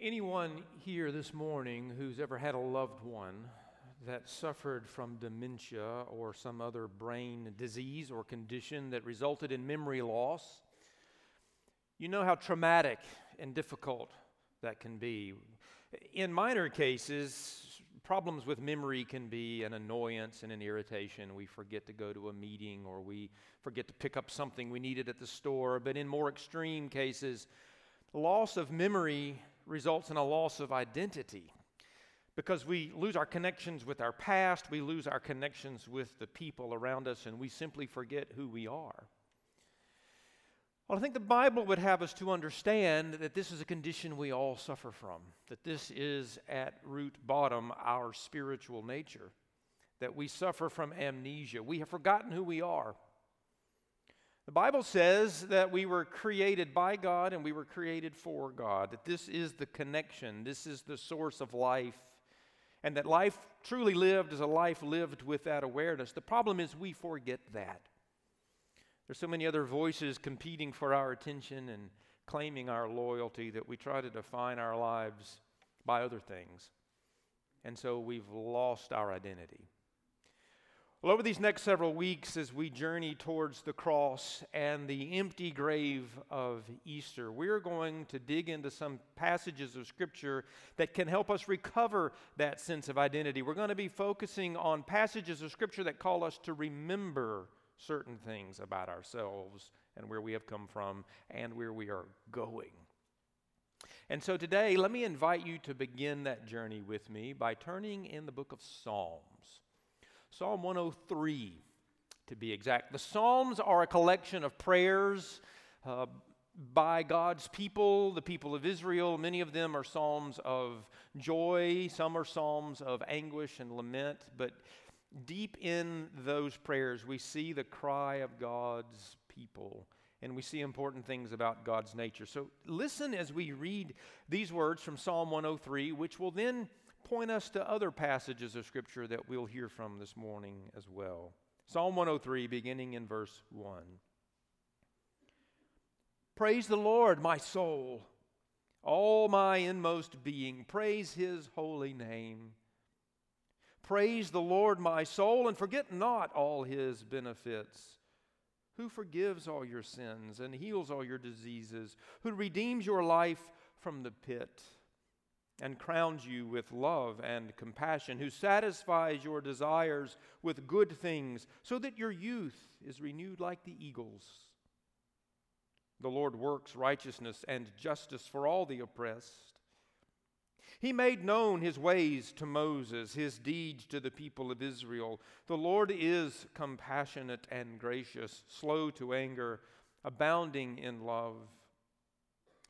Anyone here this morning who's ever had a loved one that suffered from dementia or some other brain disease or condition that resulted in memory loss, you know how traumatic and difficult that can be. In minor cases, problems with memory can be an annoyance and an irritation. We forget to go to a meeting or we forget to pick up something we needed at the store. But in more extreme cases, loss of memory results in a loss of identity because we lose our connections with our past, we lose our connections with the people around us, and we simply forget who we are. Well, I think the Bible would have us to understand that this is a condition we all suffer from, that this is at root bottom our spiritual nature, that we suffer from amnesia. We have forgotten who we are. The Bible says that we were created by God and we were created for God, that this is the connection, this is the source of life, and that life truly lived is a life lived with that awareness. The problem is we forget that. There's so many other voices competing for our attention and claiming our loyalty that we try to define our lives by other things. And so we've lost our identity. Well, over these next several weeks, as we journey towards the cross and the empty grave of Easter, we're going to dig into some passages of Scripture that can help us recover that sense of identity. We're going to be focusing on passages of Scripture that call us to remember certain things about ourselves and where we have come from and where we are going. And so today, let me invite you to begin that journey with me by turning in the book of Psalms. Psalm 103, to be exact. The Psalms are a collection of prayers uh, by God's people, the people of Israel. Many of them are Psalms of joy, some are Psalms of anguish and lament, but deep in those prayers, we see the cry of God's people and we see important things about God's nature. So listen as we read these words from Psalm 103, which will then point us to other passages of Scripture that we'll hear from this morning as well. Psalm 103, beginning in verse 1. Praise the Lord, my soul, all my inmost being. Praise his holy name. Praise the Lord, my soul, and forget not all his benefits. Who forgives all your sins and heals all your diseases, who redeems your life from the pit and crowns you with love and compassion, who satisfies your desires with good things, so that your youth is renewed like the eagles. The Lord works righteousness and justice for all the oppressed. He made known his ways to Moses, his deeds to the people of Israel. The Lord is compassionate and gracious, slow to anger, abounding in love.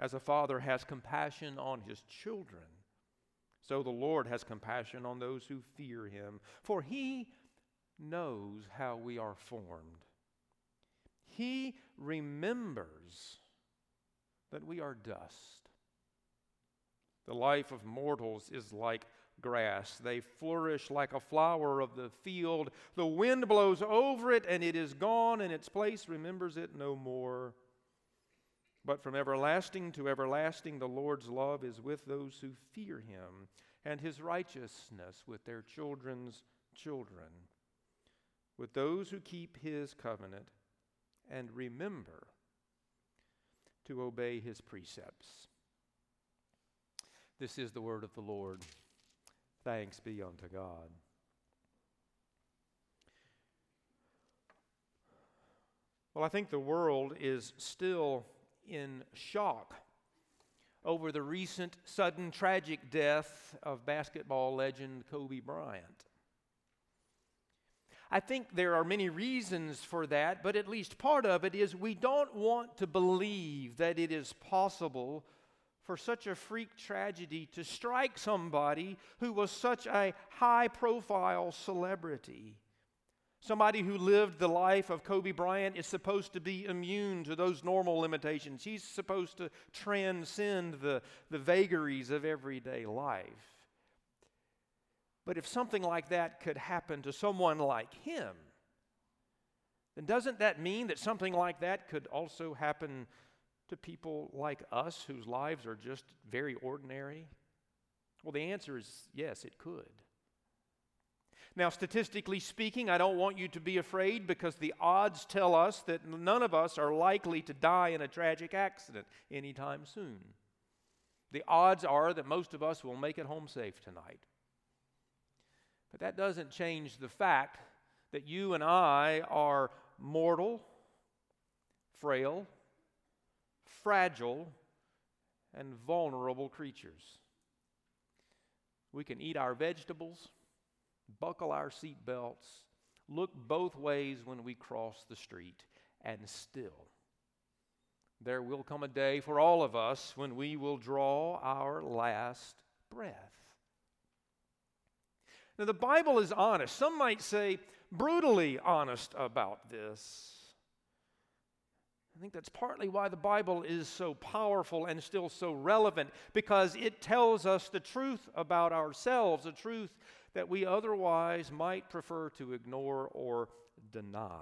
As a father has compassion on his children, so the Lord has compassion on those who fear him, for he knows how we are formed. He remembers that we are dust. The life of mortals is like grass. They flourish like a flower of the field. The wind blows over it, and it is gone, and its place remembers it no more. But from everlasting to everlasting, the Lord's love is with those who fear him, and his righteousness with their children's children, with those who keep his covenant and remember to obey his precepts. This is the word of the Lord. Thanks be unto God. Well, I think the world is still in shock over the recent sudden tragic death of basketball legend Kobe Bryant. I think there are many reasons for that, but at least part of it is we don't want to believe that it is possible for such a freak tragedy to strike somebody who was such a high profile celebrity. Somebody who lived the life of Kobe Bryant is supposed to be immune to those normal limitations. He's supposed to transcend the, the vagaries of everyday life. But if something like that could happen to someone like him, then doesn't that mean that something like that could also happen to people like us whose lives are just very ordinary? Well, the answer is yes, it could. Now, statistically speaking, I don't want you to be afraid because the odds tell us that none of us are likely to die in a tragic accident anytime soon. The odds are that most of us will make it home safe tonight. But that doesn't change the fact that you and I are mortal, frail, fragile, and vulnerable creatures. We can eat our vegetables, buckle our seatbelts, look both ways when we cross the street, and still, there will come a day for all of us when we will draw our last breath. Now, the Bible is honest. Some might say brutally honest about this. I think that's partly why the Bible is so powerful and still so relevant because it tells us the truth about ourselves, a truth that we otherwise might prefer to ignore or deny.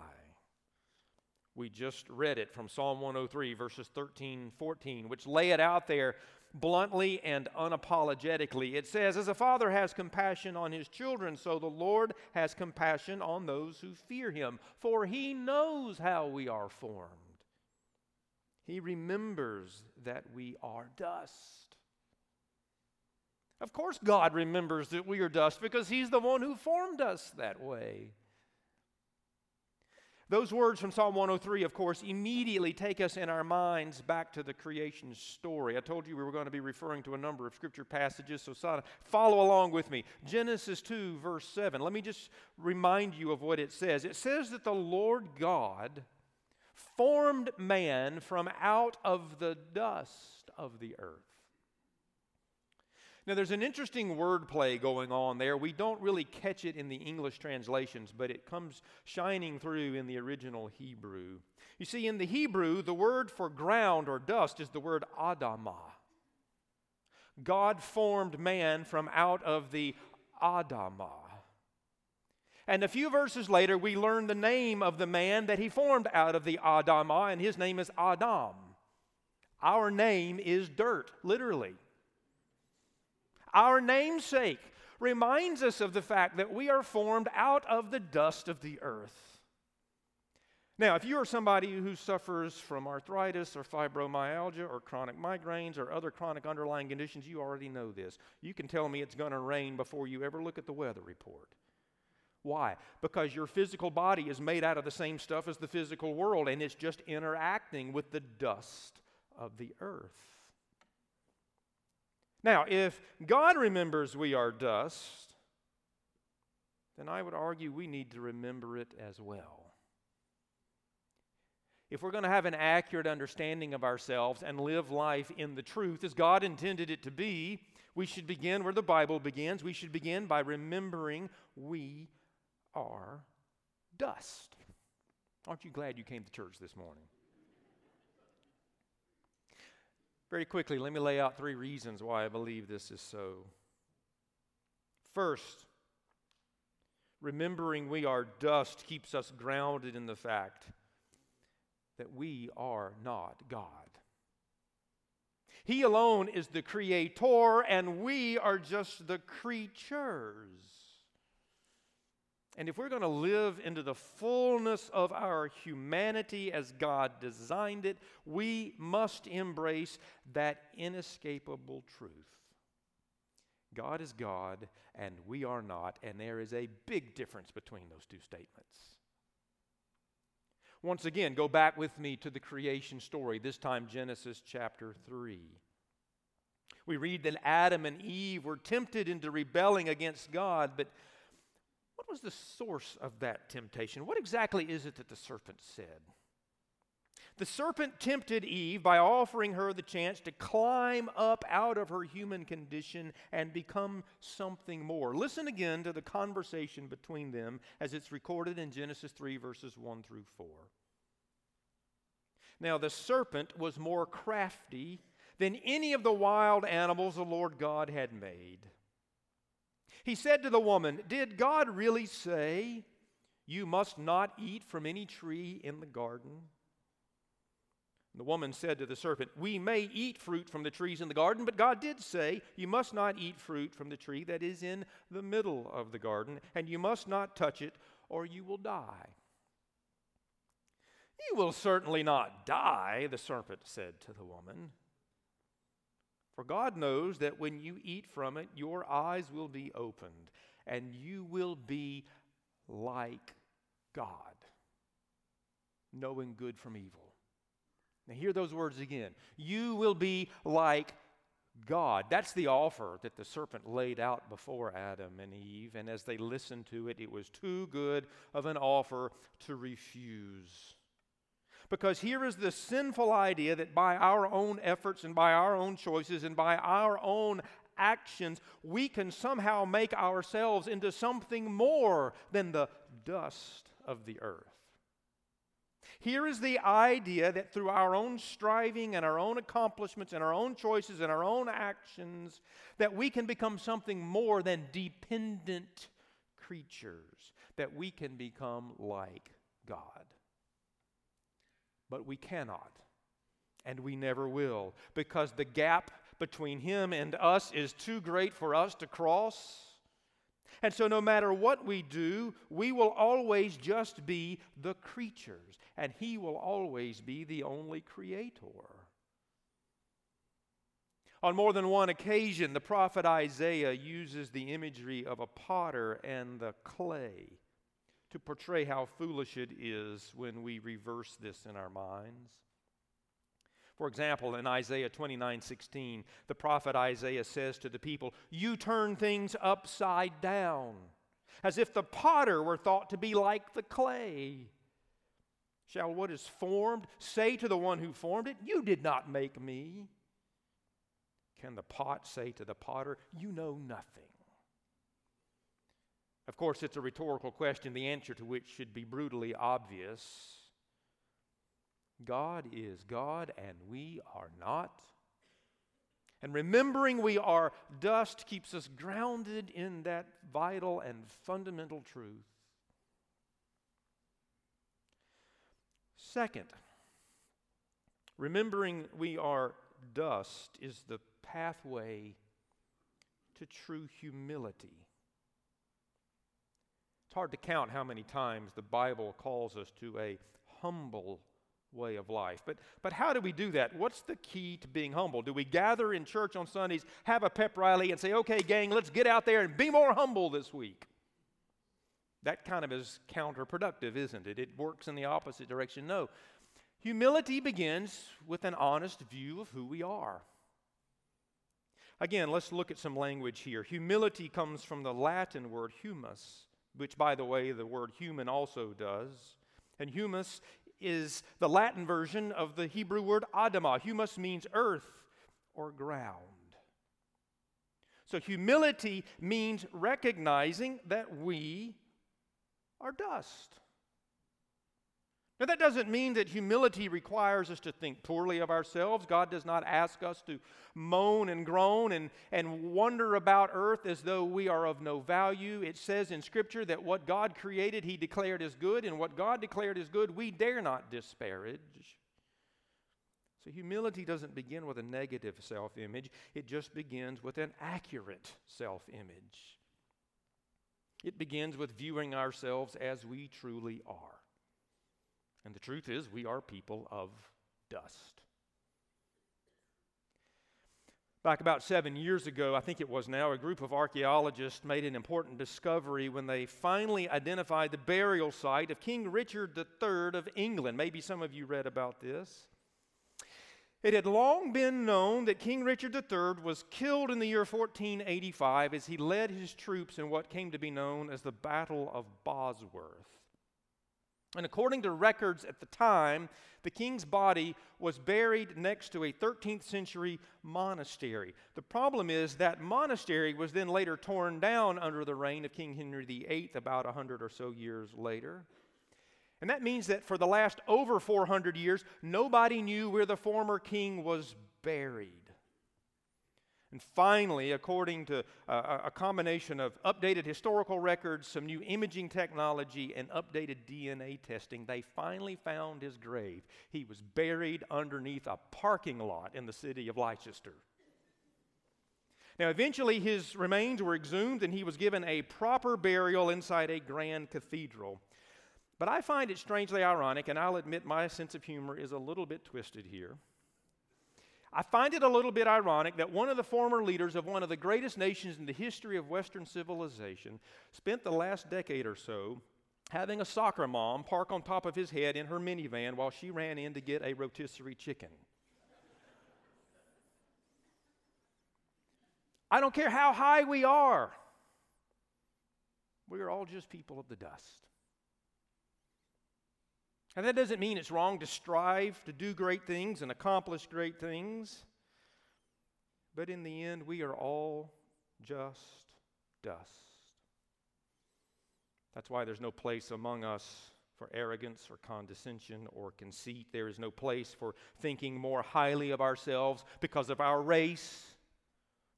We just read it from Psalm 103, verses 13, 14, which lay it out there bluntly and unapologetically. It says, As a father has compassion on his children, so the Lord has compassion on those who fear him, for he knows how we are formed. He remembers that we are dust. Of course, God remembers that we are dust because He's the one who formed us that way. Those words from Psalm 103, of course, immediately take us in our minds back to the creation story. I told you we were going to be referring to a number of scripture passages, so follow along with me. Genesis 2, verse 7. Let me just remind you of what it says. It says that the Lord God formed man from out of the dust of the earth. Now, there's an interesting wordplay going on there. We don't really catch it in the English translations, but it comes shining through in the original Hebrew. You see, in the Hebrew, the word for ground or dust is the word Adamah. God formed man from out of the Adamah. And a few verses later, we learn the name of the man that he formed out of the Adamah, and his name is Adam. Our name is dirt, literally. Our namesake reminds us of the fact that we are formed out of the dust of the earth. Now, if you are somebody who suffers from arthritis or fibromyalgia or chronic migraines or other chronic underlying conditions, you already know this. You can tell me it's going to rain before you ever look at the weather report. Why? Because your physical body is made out of the same stuff as the physical world, and it's just interacting with the dust of the earth. Now, if God remembers we are dust, then I would argue we need to remember it as well. If we're going to have an accurate understanding of ourselves and live life in the truth as God intended it to be, we should begin where the Bible begins. We should begin by remembering we are dust. Aren't you glad you came to church this morning? Very quickly, let me lay out three reasons why I believe this is so. First, remembering we are dust keeps us grounded in the fact that we are not God. He alone is the creator, and we are just the creatures. And if we're going to live into the fullness of our humanity as God designed it, we must embrace that inescapable truth. God is God and we are not, and there is a big difference between those two statements. Once again, go back with me to the creation story, this time Genesis chapter 3. We read that Adam and Eve were tempted into rebelling against God, but what was the source of that temptation? What exactly is it that the serpent said? The serpent tempted Eve by offering her the chance to climb up out of her human condition and become something more. Listen again to the conversation between them as it's recorded in Genesis 3, verses 1 through 4. Now, the serpent was more crafty than any of the wild animals the Lord God had made. He said to the woman, Did God really say, You must not eat from any tree in the garden? The woman said to the serpent, We may eat fruit from the trees in the garden, but God did say, You must not eat fruit from the tree that is in the middle of the garden, and you must not touch it, or you will die. You will certainly not die, the serpent said to the woman. For God knows that when you eat from it, your eyes will be opened, and you will be like God, knowing good from evil. Now, hear those words again. You will be like God. That's the offer that the serpent laid out before Adam and Eve. And as they listened to it, it was too good of an offer to refuse. Because here is the sinful idea that by our own efforts and by our own choices and by our own actions, we can somehow make ourselves into something more than the dust of the earth. Here is the idea that through our own striving and our own accomplishments and our own choices and our own actions, that we can become something more than dependent creatures, that we can become like God. But we cannot, and we never will, because the gap between Him and us is too great for us to cross. And so, no matter what we do, we will always just be the creatures, and He will always be the only creator. On more than one occasion, the prophet Isaiah uses the imagery of a potter and the clay to portray how foolish it is when we reverse this in our minds. For example, in Isaiah 29 16, the prophet Isaiah says to the people, You turn things upside down, as if the potter were thought to be like the clay. Shall what is formed say to the one who formed it, You did not make me? Can the pot say to the potter, You know nothing? Of course, it's a rhetorical question, the answer to which should be brutally obvious. God is God and we are not. And remembering we are dust keeps us grounded in that vital and fundamental truth. Second, remembering we are dust is the pathway to true humility. Hard to count how many times the Bible calls us to a humble way of life. But, but how do we do that? What's the key to being humble? Do we gather in church on Sundays, have a pep rally, and say, okay, gang, let's get out there and be more humble this week? That kind of is counterproductive, isn't it? It works in the opposite direction. No. Humility begins with an honest view of who we are. Again, let's look at some language here. Humility comes from the Latin word humus, which, by the way, the word human also does. And humus is the Latin version of the Hebrew word Adamah. Humus means earth or ground. So humility means recognizing that we are dust. Now, that doesn't mean that humility requires us to think poorly of ourselves. God does not ask us to moan and groan and, and wonder about earth as though we are of no value. It says in Scripture that what God created, He declared as good, and what God declared as good, we dare not disparage. So, humility doesn't begin with a negative self image, it just begins with an accurate self image. It begins with viewing ourselves as we truly are. And the truth is, we are people of dust. Back about seven years ago, I think it was now, a group of archaeologists made an important discovery when they finally identified the burial site of King Richard III of England. Maybe some of you read about this. It had long been known that King Richard III was killed in the year 1485 as he led his troops in what came to be known as the Battle of Bosworth. And according to records at the time, the king's body was buried next to a 13th century monastery. The problem is that monastery was then later torn down under the reign of King Henry VIII, about 100 or so years later. And that means that for the last over 400 years, nobody knew where the former king was buried. And finally, according to uh, a combination of updated historical records, some new imaging technology, and updated DNA testing, they finally found his grave. He was buried underneath a parking lot in the city of Leicester. Now, eventually, his remains were exhumed and he was given a proper burial inside a grand cathedral. But I find it strangely ironic, and I'll admit my sense of humor is a little bit twisted here. I find it a little bit ironic that one of the former leaders of one of the greatest nations in the history of Western civilization spent the last decade or so having a soccer mom park on top of his head in her minivan while she ran in to get a rotisserie chicken. I don't care how high we are, we are all just people of the dust. And that doesn't mean it's wrong to strive to do great things and accomplish great things. But in the end, we are all just dust. That's why there's no place among us for arrogance or condescension or conceit. There is no place for thinking more highly of ourselves because of our race,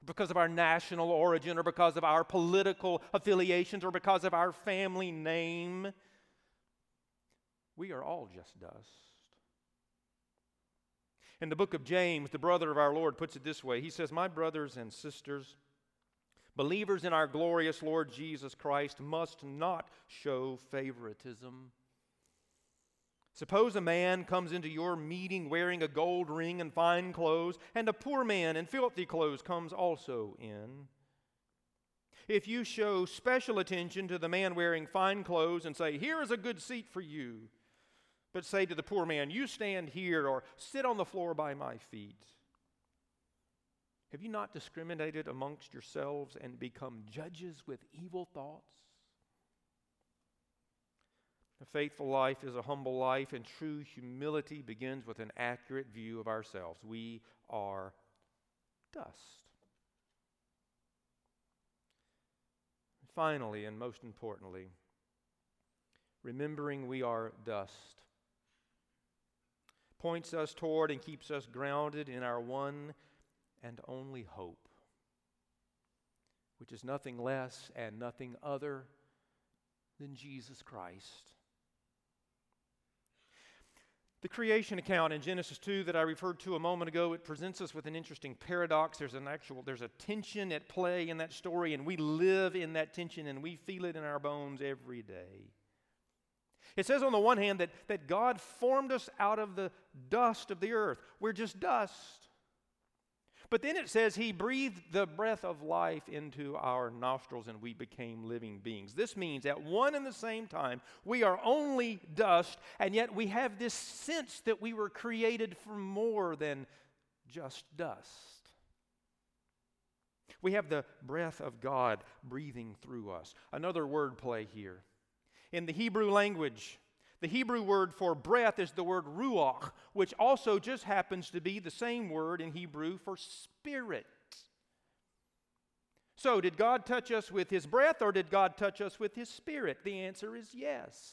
because of our national origin, or because of our political affiliations, or because of our family name. We are all just dust. In the book of James, the brother of our Lord puts it this way He says, My brothers and sisters, believers in our glorious Lord Jesus Christ must not show favoritism. Suppose a man comes into your meeting wearing a gold ring and fine clothes, and a poor man in filthy clothes comes also in. If you show special attention to the man wearing fine clothes and say, Here is a good seat for you, but say to the poor man, You stand here or sit on the floor by my feet. Have you not discriminated amongst yourselves and become judges with evil thoughts? A faithful life is a humble life, and true humility begins with an accurate view of ourselves. We are dust. Finally, and most importantly, remembering we are dust points us toward and keeps us grounded in our one and only hope, which is nothing less and nothing other than Jesus Christ. The creation account in Genesis 2 that I referred to a moment ago, it presents us with an interesting paradox. There's an actual there's a tension at play in that story and we live in that tension and we feel it in our bones every day. It says, on the one hand, that, that God formed us out of the dust of the earth. We're just dust. But then it says he breathed the breath of life into our nostrils and we became living beings. This means at one and the same time, we are only dust, and yet we have this sense that we were created for more than just dust. We have the breath of God breathing through us. Another word play here. In the Hebrew language, the Hebrew word for breath is the word ruach, which also just happens to be the same word in Hebrew for spirit. So, did God touch us with His breath or did God touch us with His spirit? The answer is yes.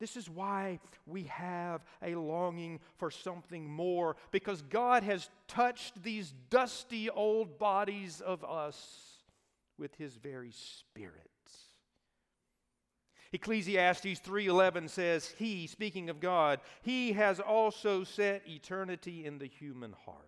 This is why we have a longing for something more, because God has touched these dusty old bodies of us with His very Spirit. Ecclesiastes 3:11 says, "He, speaking of God, he has also set eternity in the human heart."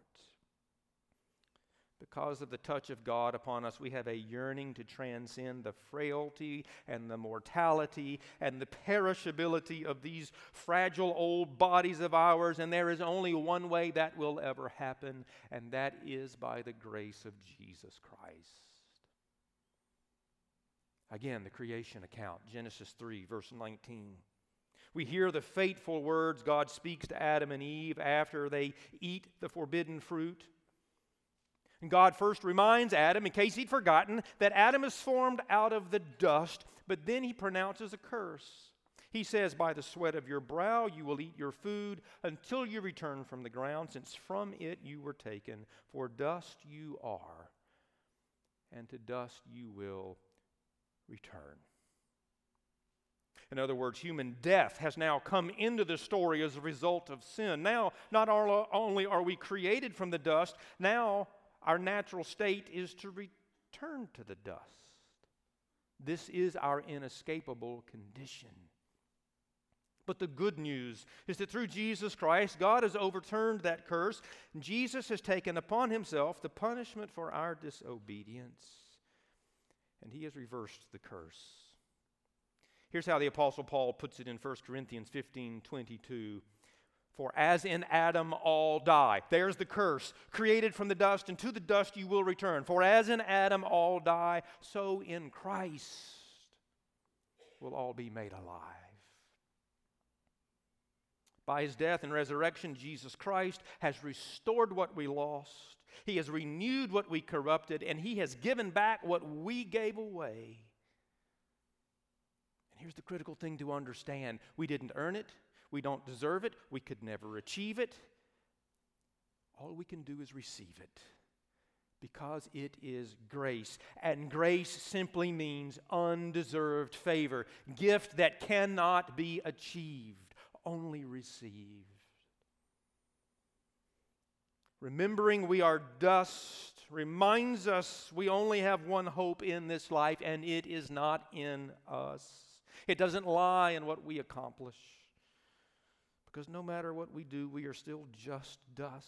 Because of the touch of God upon us, we have a yearning to transcend the frailty and the mortality and the perishability of these fragile old bodies of ours, and there is only one way that will ever happen, and that is by the grace of Jesus Christ. Again, the creation account, Genesis 3, verse 19. We hear the fateful words God speaks to Adam and Eve after they eat the forbidden fruit. And God first reminds Adam, in case he'd forgotten, that Adam is formed out of the dust, but then he pronounces a curse. He says, By the sweat of your brow you will eat your food until you return from the ground, since from it you were taken. For dust you are, and to dust you will return. In other words, human death has now come into the story as a result of sin. Now, not only are we created from the dust, now our natural state is to return to the dust. This is our inescapable condition. But the good news is that through Jesus Christ, God has overturned that curse. Jesus has taken upon himself the punishment for our disobedience, and he has reversed the curse. Here's how the Apostle Paul puts it in 1 Corinthians 15 22. For as in Adam all die, there's the curse, created from the dust, and to the dust you will return. For as in Adam all die, so in Christ will all be made alive. By his death and resurrection, Jesus Christ has restored what we lost. He has renewed what we corrupted, and he has given back what we gave away. And here's the critical thing to understand we didn't earn it, we don't deserve it, we could never achieve it. All we can do is receive it because it is grace. And grace simply means undeserved favor, gift that cannot be achieved, only received. Remembering we are dust reminds us we only have one hope in this life, and it is not in us. It doesn't lie in what we accomplish. Because no matter what we do, we are still just dust.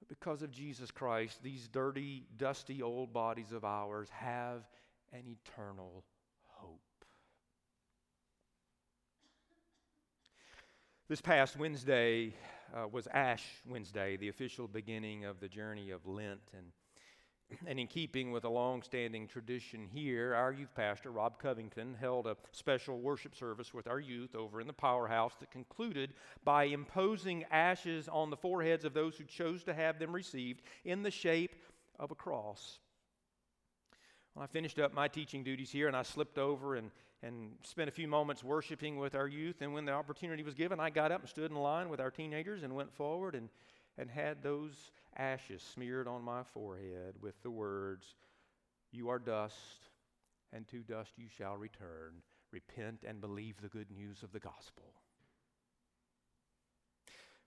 But because of Jesus Christ, these dirty, dusty old bodies of ours have an eternal hope. This past Wednesday uh, was Ash Wednesday, the official beginning of the journey of Lent. And and in keeping with a long standing tradition here, our youth pastor, Rob Covington, held a special worship service with our youth over in the powerhouse that concluded by imposing ashes on the foreheads of those who chose to have them received in the shape of a cross. Well, I finished up my teaching duties here and I slipped over and, and spent a few moments worshiping with our youth. And when the opportunity was given, I got up and stood in line with our teenagers and went forward and, and had those ashes smeared on my forehead with the words, You are dust, and to dust you shall return. Repent and believe the good news of the gospel.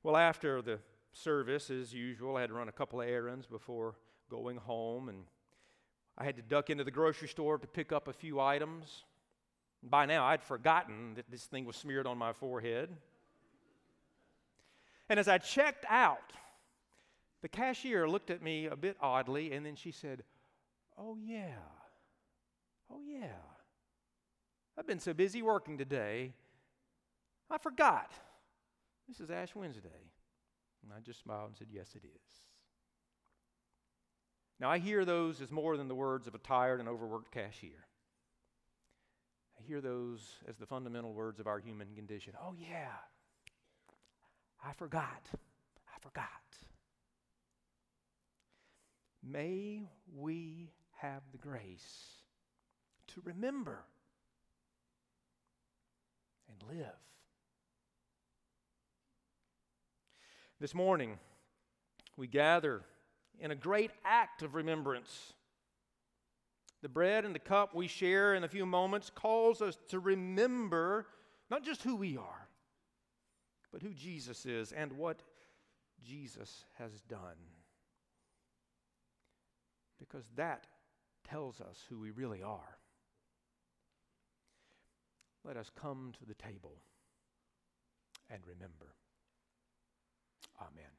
Well, after the service, as usual, I had to run a couple of errands before going home, and I had to duck into the grocery store to pick up a few items. By now, I'd forgotten that this thing was smeared on my forehead. And as I checked out, the cashier looked at me a bit oddly, and then she said, Oh, yeah. Oh, yeah. I've been so busy working today, I forgot. This is Ash Wednesday. And I just smiled and said, Yes, it is. Now, I hear those as more than the words of a tired and overworked cashier. I hear those as the fundamental words of our human condition. Oh, yeah. I forgot. I forgot. May we have the grace to remember and live. This morning, we gather in a great act of remembrance. The bread and the cup we share in a few moments calls us to remember not just who we are, but who Jesus is and what Jesus has done because that tells us who we really are. Let us come to the table and remember. Amen.